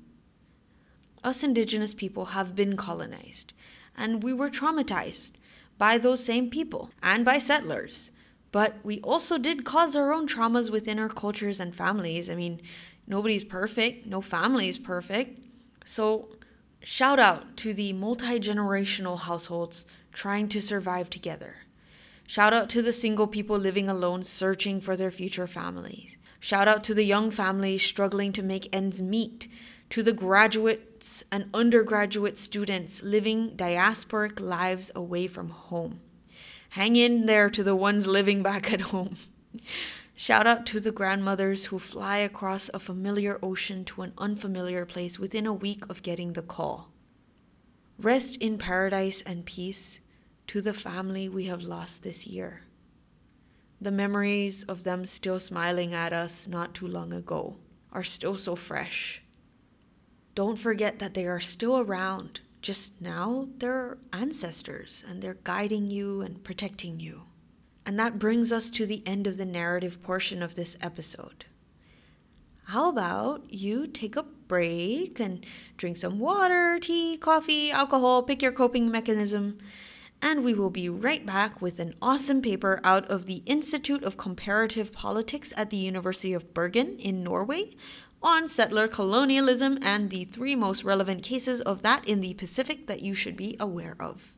us indigenous people have been colonized, and we were traumatized by those same people and by settlers. But we also did cause our own traumas within our cultures and families. I mean, nobody's perfect, no family is perfect. So, shout out to the multi generational households trying to survive together. Shout out to the single people living alone searching for their future families. Shout out to the young families struggling to make ends meet, to the graduates and undergraduate students living diasporic lives away from home. Hang in there to the ones living back at home. Shout out to the grandmothers who fly across a familiar ocean to an unfamiliar place within a week of getting the call. Rest in paradise and peace to the family we have lost this year. The memories of them still smiling at us not too long ago are still so fresh. Don't forget that they are still around. Just now, they're ancestors and they're guiding you and protecting you. And that brings us to the end of the narrative portion of this episode. How about you take a break and drink some water, tea, coffee, alcohol, pick your coping mechanism, and we will be right back with an awesome paper out of the Institute of Comparative Politics at the University of Bergen in Norway on settler colonialism and the three most relevant cases of that in the Pacific that you should be aware of.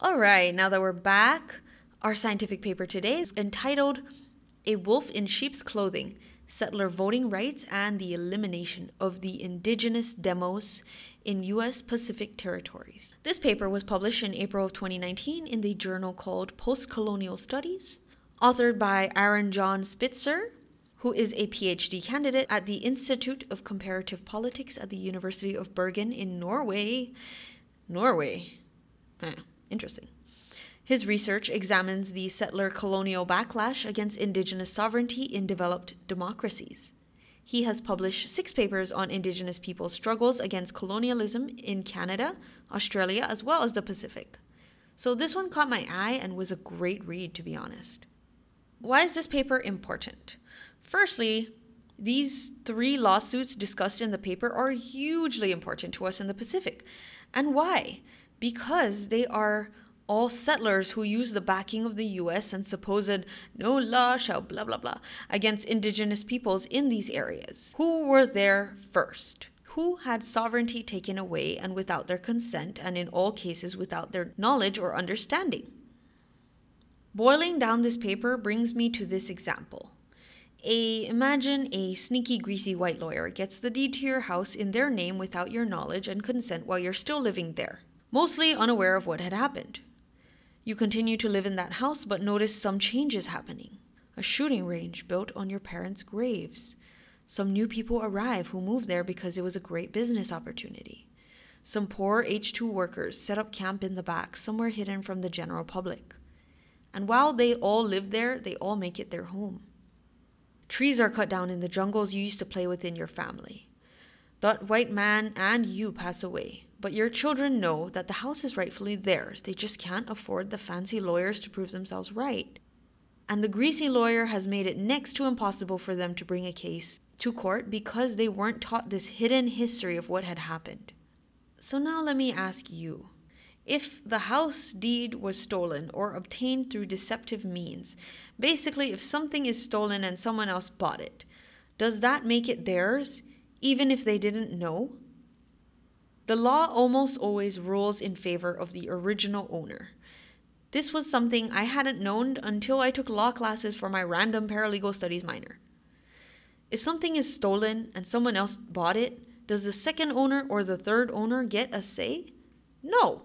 All right, now that we're back, our scientific paper today is entitled A Wolf in Sheep's Clothing Settler Voting Rights and the Elimination of the Indigenous Demos in U.S. Pacific Territories. This paper was published in April of 2019 in the journal called Postcolonial Studies, authored by Aaron John Spitzer, who is a PhD candidate at the Institute of Comparative Politics at the University of Bergen in Norway. Norway. Interesting. His research examines the settler colonial backlash against indigenous sovereignty in developed democracies. He has published six papers on indigenous peoples' struggles against colonialism in Canada, Australia, as well as the Pacific. So this one caught my eye and was a great read, to be honest. Why is this paper important? Firstly, these three lawsuits discussed in the paper are hugely important to us in the Pacific. And why? because they are all settlers who use the backing of the US and supposed no law shall blah blah blah against indigenous peoples in these areas. Who were there first? Who had sovereignty taken away and without their consent, and in all cases without their knowledge or understanding? Boiling down this paper brings me to this example. A imagine a sneaky greasy white lawyer gets the deed to your house in their name without your knowledge and consent while you're still living there mostly unaware of what had happened. You continue to live in that house, but notice some changes happening. A shooting range built on your parents' graves. Some new people arrive who move there because it was a great business opportunity. Some poor H2 workers set up camp in the back, somewhere hidden from the general public. And while they all live there, they all make it their home. Trees are cut down in the jungles you used to play with in your family. That white man and you pass away, but your children know that the house is rightfully theirs. They just can't afford the fancy lawyers to prove themselves right. And the greasy lawyer has made it next to impossible for them to bring a case to court because they weren't taught this hidden history of what had happened. So now let me ask you if the house deed was stolen or obtained through deceptive means, basically, if something is stolen and someone else bought it, does that make it theirs, even if they didn't know? The law almost always rules in favor of the original owner. This was something I hadn't known until I took law classes for my random paralegal studies minor. If something is stolen and someone else bought it, does the second owner or the third owner get a say? No.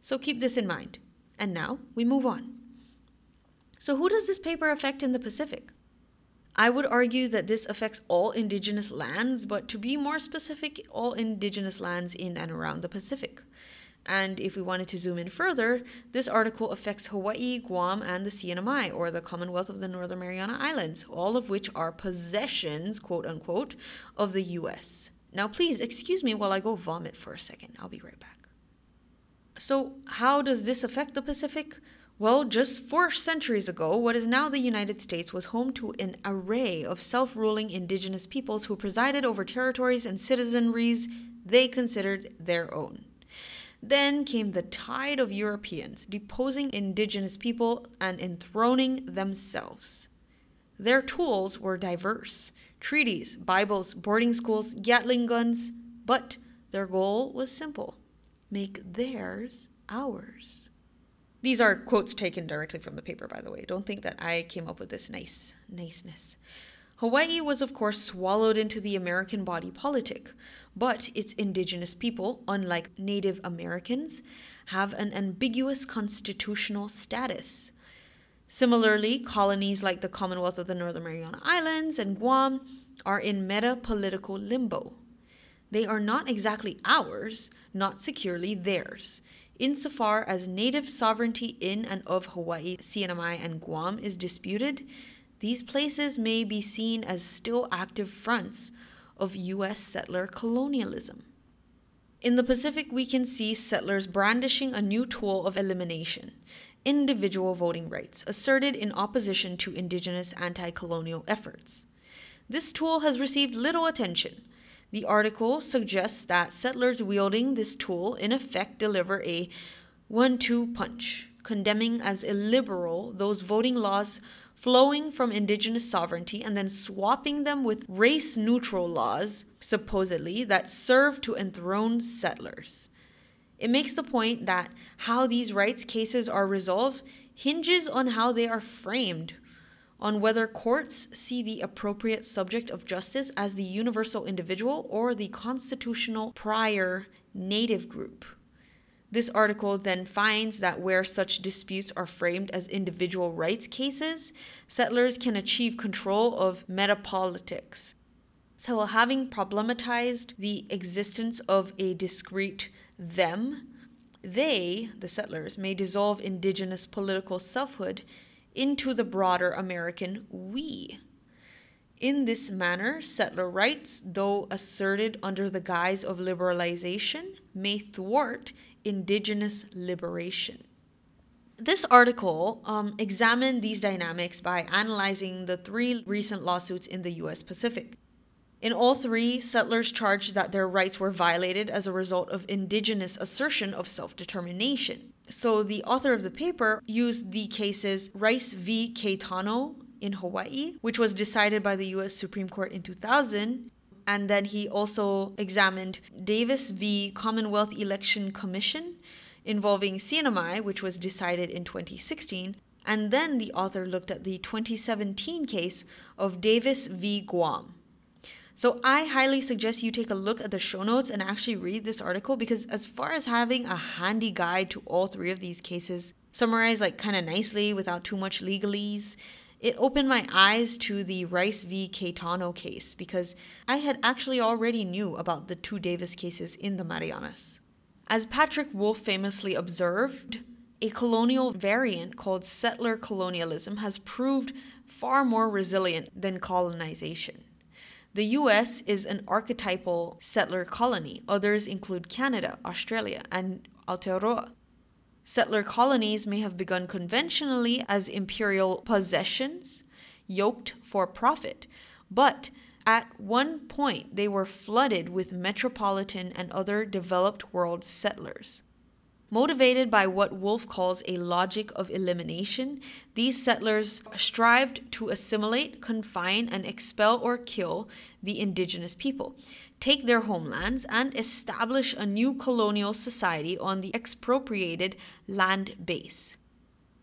So keep this in mind. And now we move on. So, who does this paper affect in the Pacific? I would argue that this affects all indigenous lands, but to be more specific, all indigenous lands in and around the Pacific. And if we wanted to zoom in further, this article affects Hawaii, Guam, and the CNMI, or the Commonwealth of the Northern Mariana Islands, all of which are possessions, quote unquote, of the US. Now, please excuse me while I go vomit for a second. I'll be right back. So, how does this affect the Pacific? Well, just four centuries ago, what is now the United States was home to an array of self ruling indigenous peoples who presided over territories and citizenries they considered their own. Then came the tide of Europeans, deposing indigenous people and enthroning themselves. Their tools were diverse treaties, Bibles, boarding schools, Gatling guns, but their goal was simple make theirs ours. These are quotes taken directly from the paper, by the way. Don't think that I came up with this nice niceness. Hawaii was, of course, swallowed into the American body politic, but its indigenous people, unlike Native Americans, have an ambiguous constitutional status. Similarly, colonies like the Commonwealth of the Northern Mariana Islands and Guam are in meta political limbo. They are not exactly ours, not securely theirs. Insofar as native sovereignty in and of Hawaii, CNMI, and Guam is disputed, these places may be seen as still active fronts of U.S. settler colonialism. In the Pacific, we can see settlers brandishing a new tool of elimination individual voting rights, asserted in opposition to indigenous anti colonial efforts. This tool has received little attention. The article suggests that settlers wielding this tool in effect deliver a one two punch, condemning as illiberal those voting laws flowing from indigenous sovereignty and then swapping them with race neutral laws, supposedly, that serve to enthrone settlers. It makes the point that how these rights cases are resolved hinges on how they are framed, on whether courts see the appropriate subject of justice as the universal individual or the constitutional prior native group. This article then finds that where such disputes are framed as individual rights cases, settlers can achieve control of metapolitics. So, having problematized the existence of a discrete them, they, the settlers, may dissolve indigenous political selfhood into the broader American we. In this manner, settler rights, though asserted under the guise of liberalization, may thwart indigenous liberation. This article um, examined these dynamics by analyzing the three recent lawsuits in the US Pacific. In all three, settlers charged that their rights were violated as a result of indigenous assertion of self determination. So the author of the paper used the cases Rice v. Cayetano in Hawaii, which was decided by the US Supreme Court in 2000. And then he also examined Davis v. Commonwealth Election Commission involving CNMI, which was decided in 2016. And then the author looked at the 2017 case of Davis v. Guam. So I highly suggest you take a look at the show notes and actually read this article because as far as having a handy guide to all three of these cases, summarized like kind of nicely without too much legalese, it opened my eyes to the Rice v. Cayetano case because I had actually already knew about the two Davis cases in the Marianas. As Patrick Wolfe famously observed, a colonial variant called settler colonialism has proved far more resilient than colonization. The US is an archetypal settler colony. Others include Canada, Australia, and Aotearoa. Settler colonies may have begun conventionally as imperial possessions, yoked for profit, but at one point they were flooded with metropolitan and other developed world settlers. Motivated by what Wolfe calls a logic of elimination, these settlers strived to assimilate, confine, and expel or kill the indigenous people, take their homelands, and establish a new colonial society on the expropriated land base.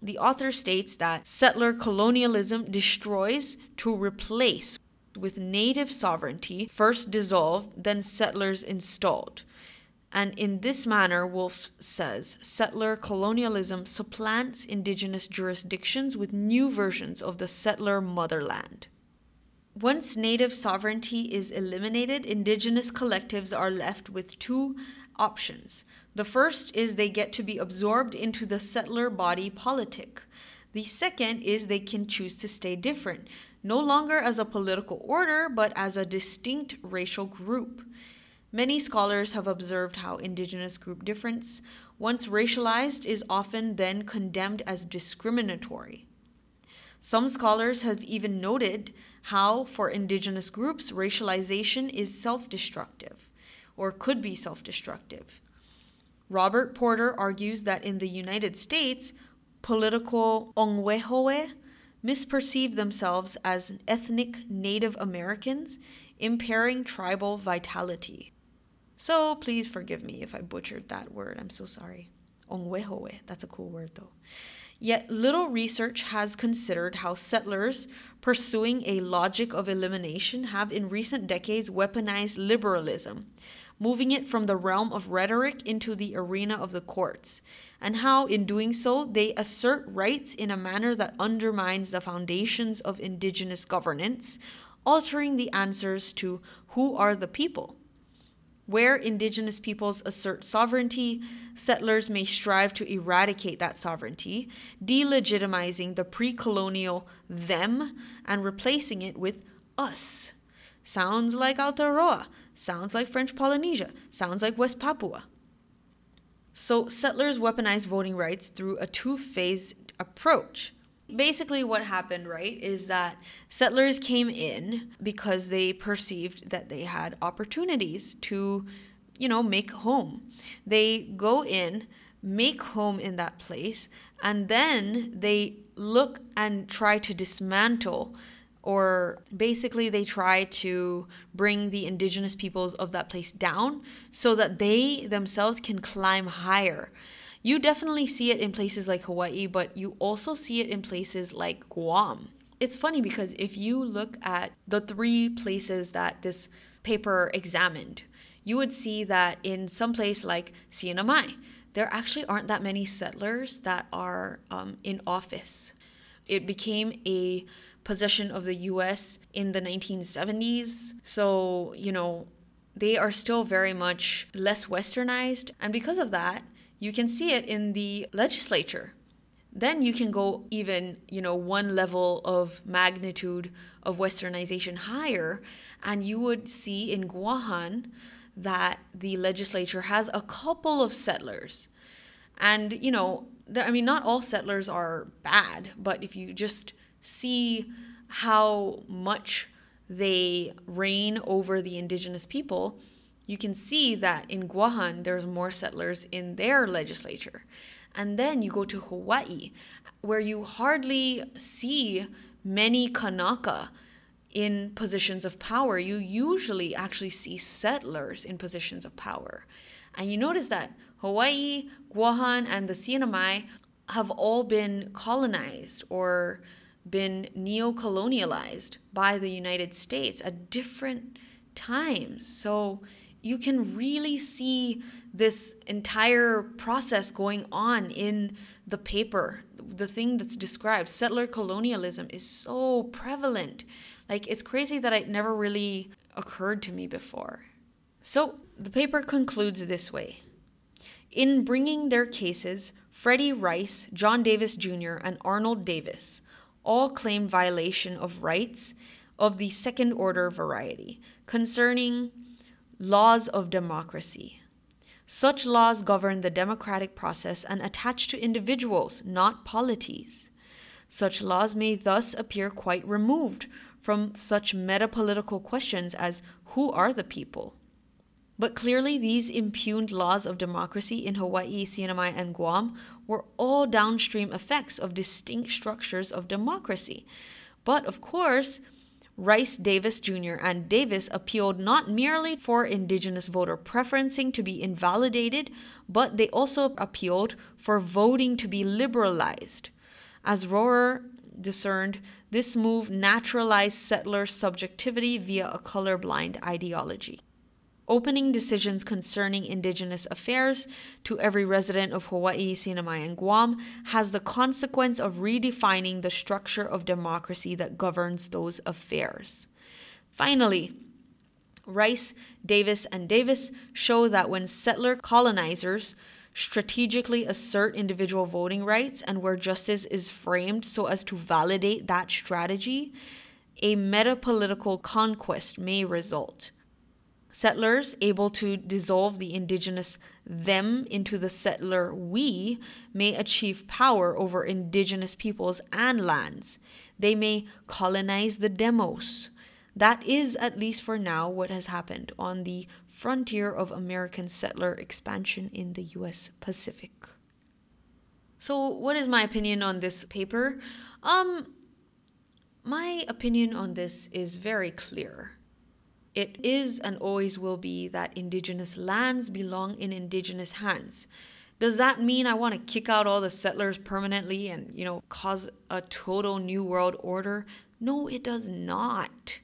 The author states that settler colonialism destroys to replace with native sovereignty, first dissolved, then settlers installed and in this manner, Wolfe says, settler colonialism supplants indigenous jurisdictions with new versions of the settler motherland. Once native sovereignty is eliminated, indigenous collectives are left with two options. The first is they get to be absorbed into the settler body politic. The second is they can choose to stay different, no longer as a political order, but as a distinct racial group. Many scholars have observed how indigenous group difference, once racialized, is often then condemned as discriminatory. Some scholars have even noted how, for indigenous groups, racialization is self destructive or could be self destructive. Robert Porter argues that in the United States, political Ongwehoe misperceive themselves as ethnic Native Americans, impairing tribal vitality. So please forgive me if I butchered that word. I'm so sorry. Ongwehoe. That's a cool word though. Yet little research has considered how settlers pursuing a logic of elimination have in recent decades weaponized liberalism, moving it from the realm of rhetoric into the arena of the courts, and how in doing so they assert rights in a manner that undermines the foundations of indigenous governance, altering the answers to who are the people. Where indigenous peoples assert sovereignty, settlers may strive to eradicate that sovereignty, delegitimizing the pre colonial them and replacing it with us. Sounds like Aotearoa, sounds like French Polynesia, sounds like West Papua. So, settlers weaponize voting rights through a two phase approach basically what happened right is that settlers came in because they perceived that they had opportunities to you know make home. They go in make home in that place and then they look and try to dismantle or basically they try to bring the indigenous peoples of that place down so that they themselves can climb higher you definitely see it in places like Hawaii, but you also see it in places like Guam. It's funny because if you look at the three places that this paper examined, you would see that in some place like Sienna there actually aren't that many settlers that are um, in office. It became a possession of the US in the 1970s. So, you know, they are still very much less westernized. And because of that, you can see it in the legislature. Then you can go even, you know, one level of magnitude of westernization higher, and you would see in Guahan that the legislature has a couple of settlers. And, you know, I mean, not all settlers are bad, but if you just see how much they reign over the indigenous people, you can see that in Guahan, there's more settlers in their legislature. And then you go to Hawaii, where you hardly see many Kanaka in positions of power. You usually actually see settlers in positions of power. And you notice that Hawaii, Guahan, and the Mai have all been colonized or been neo colonialized by the United States at different times. So you can really see this entire process going on in the paper. The thing that's described, settler colonialism, is so prevalent. Like, it's crazy that it never really occurred to me before. So, the paper concludes this way In bringing their cases, Freddie Rice, John Davis Jr., and Arnold Davis all claim violation of rights of the second order variety concerning laws of democracy. Such laws govern the democratic process and attach to individuals, not polities. Such laws may thus appear quite removed from such metapolitical questions as who are the people? But clearly, these impugned laws of democracy in Hawaii, Mai, and Guam were all downstream effects of distinct structures of democracy. But of course, Rice Davis Jr. and Davis appealed not merely for indigenous voter preferencing to be invalidated, but they also appealed for voting to be liberalized. As Rohrer discerned, this move naturalized settler subjectivity via a colorblind ideology opening decisions concerning Indigenous affairs to every resident of Hawaii, CNMI, and Guam has the consequence of redefining the structure of democracy that governs those affairs. Finally, Rice, Davis, and Davis show that when settler colonizers strategically assert individual voting rights and where justice is framed so as to validate that strategy, a metapolitical conquest may result. Settlers able to dissolve the indigenous them into the settler we may achieve power over indigenous peoples and lands. They may colonize the demos. That is, at least for now, what has happened on the frontier of American settler expansion in the US Pacific. So, what is my opinion on this paper? Um, my opinion on this is very clear. It is and always will be that Indigenous lands belong in Indigenous hands. Does that mean I want to kick out all the settlers permanently and, you know, cause a total new world order? No, it does not.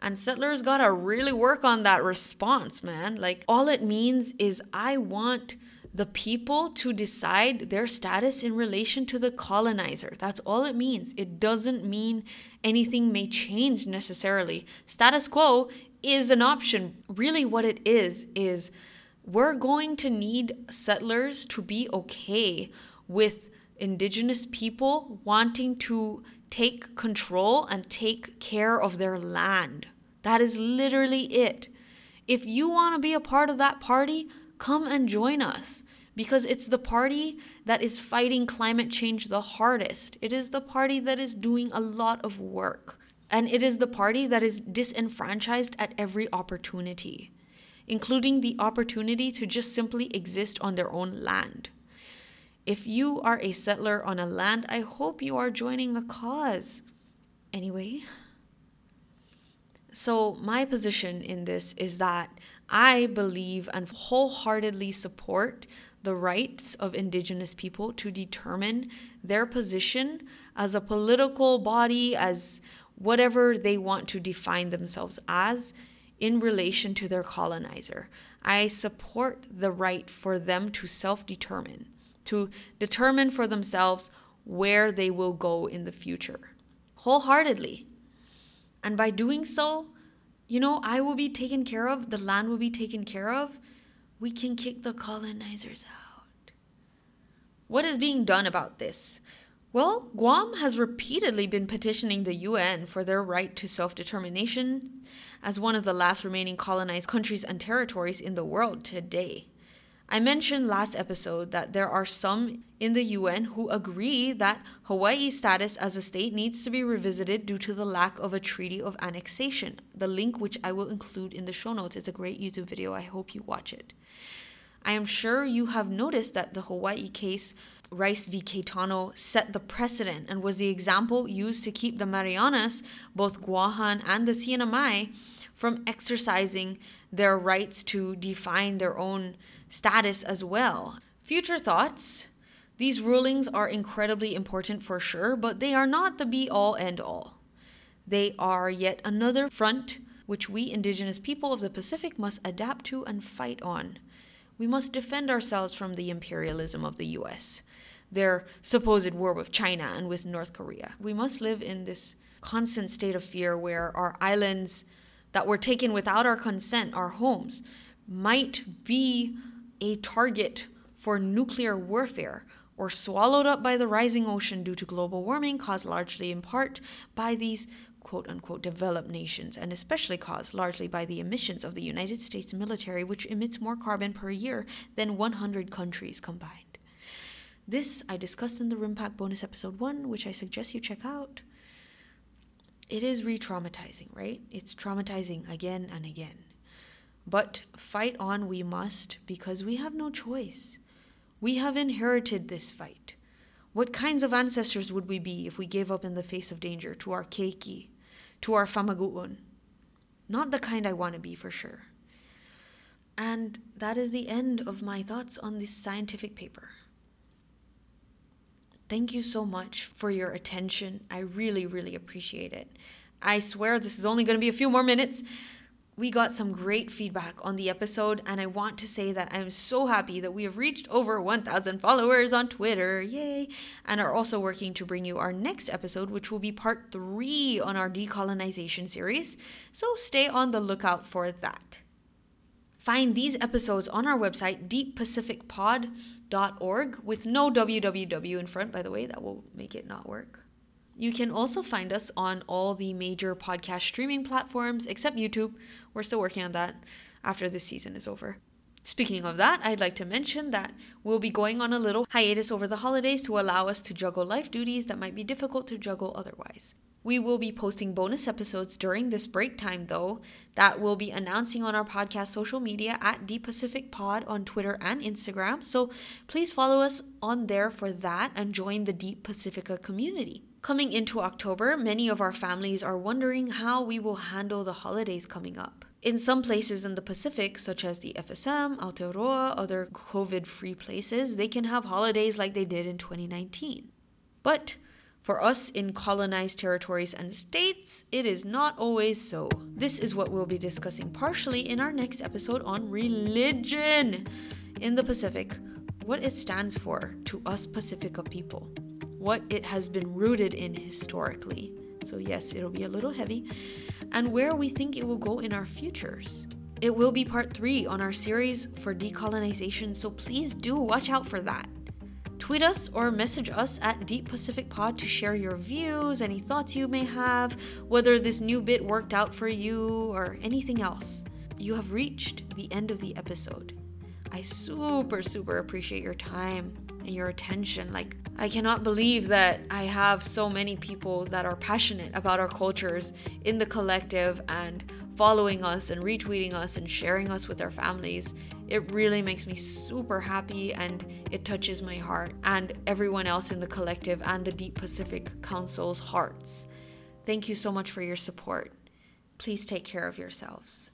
And settlers got to really work on that response, man. Like, all it means is I want the people to decide their status in relation to the colonizer. That's all it means. It doesn't mean anything may change necessarily. Status quo is an option. Really, what it is, is we're going to need settlers to be okay with indigenous people wanting to take control and take care of their land. That is literally it. If you want to be a part of that party, come and join us because it's the party that is fighting climate change the hardest. It is the party that is doing a lot of work. And it is the party that is disenfranchised at every opportunity including the opportunity to just simply exist on their own land. If you are a settler on a land, I hope you are joining a cause. Anyway, so my position in this is that I believe and wholeheartedly support the rights of Indigenous people to determine their position as a political body, as whatever they want to define themselves as in relation to their colonizer. I support the right for them to self determine, to determine for themselves where they will go in the future, wholeheartedly. And by doing so, you know, I will be taken care of, the land will be taken care of. We can kick the colonizers out. What is being done about this? Well, Guam has repeatedly been petitioning the UN for their right to self determination as one of the last remaining colonized countries and territories in the world today. I mentioned last episode that there are some in the UN who agree that Hawaii's status as a state needs to be revisited due to the lack of a treaty of annexation. The link, which I will include in the show notes, is a great YouTube video. I hope you watch it. I am sure you have noticed that the Hawaii case, Rice v. Cayetano, set the precedent and was the example used to keep the Marianas, both Guahan and the CNMI, from exercising their rights to define their own status as well. Future thoughts. These rulings are incredibly important for sure, but they are not the be all end all. They are yet another front which we indigenous people of the Pacific must adapt to and fight on. We must defend ourselves from the imperialism of the US, their supposed war with China and with North Korea. We must live in this constant state of fear where our islands that were taken without our consent, our homes, might be a target for nuclear warfare or swallowed up by the rising ocean due to global warming caused largely in part by these quote unquote developed nations, and especially caused largely by the emissions of the United States military, which emits more carbon per year than 100 countries combined. This I discussed in the RIMPAC bonus episode 1, which I suggest you check out. It is re traumatizing, right? It's traumatizing again and again. But fight on we must because we have no choice. We have inherited this fight. What kinds of ancestors would we be if we gave up in the face of danger to our keiki, to our famagu'un. Not the kind I want to be for sure. And that is the end of my thoughts on this scientific paper. Thank you so much for your attention. I really, really appreciate it. I swear this is only going to be a few more minutes we got some great feedback on the episode, and I want to say that I'm so happy that we have reached over 1,000 followers on Twitter, yay! And are also working to bring you our next episode, which will be part three on our decolonization series. So stay on the lookout for that. Find these episodes on our website, deeppacificpod.org, with no www in front, by the way, that will make it not work. You can also find us on all the major podcast streaming platforms except YouTube. We're still working on that after this season is over. Speaking of that, I'd like to mention that we'll be going on a little hiatus over the holidays to allow us to juggle life duties that might be difficult to juggle otherwise. We will be posting bonus episodes during this break time, though, that we'll be announcing on our podcast social media at Deep Pacific Pod on Twitter and Instagram. So please follow us on there for that and join the Deep Pacifica community. Coming into October, many of our families are wondering how we will handle the holidays coming up. In some places in the Pacific, such as the FSM, Aotearoa, other COVID free places, they can have holidays like they did in 2019. But for us in colonized territories and states, it is not always so. This is what we'll be discussing partially in our next episode on religion in the Pacific, what it stands for to us Pacifica people, what it has been rooted in historically. So, yes, it'll be a little heavy, and where we think it will go in our futures. It will be part three on our series for decolonization, so please do watch out for that. Tweet us or message us at Deep Pacific Pod to share your views, any thoughts you may have, whether this new bit worked out for you, or anything else. You have reached the end of the episode. I super, super appreciate your time your attention. Like, I cannot believe that I have so many people that are passionate about our cultures in the collective and following us and retweeting us and sharing us with their families. It really makes me super happy and it touches my heart and everyone else in the collective and the Deep Pacific Council's hearts. Thank you so much for your support. Please take care of yourselves.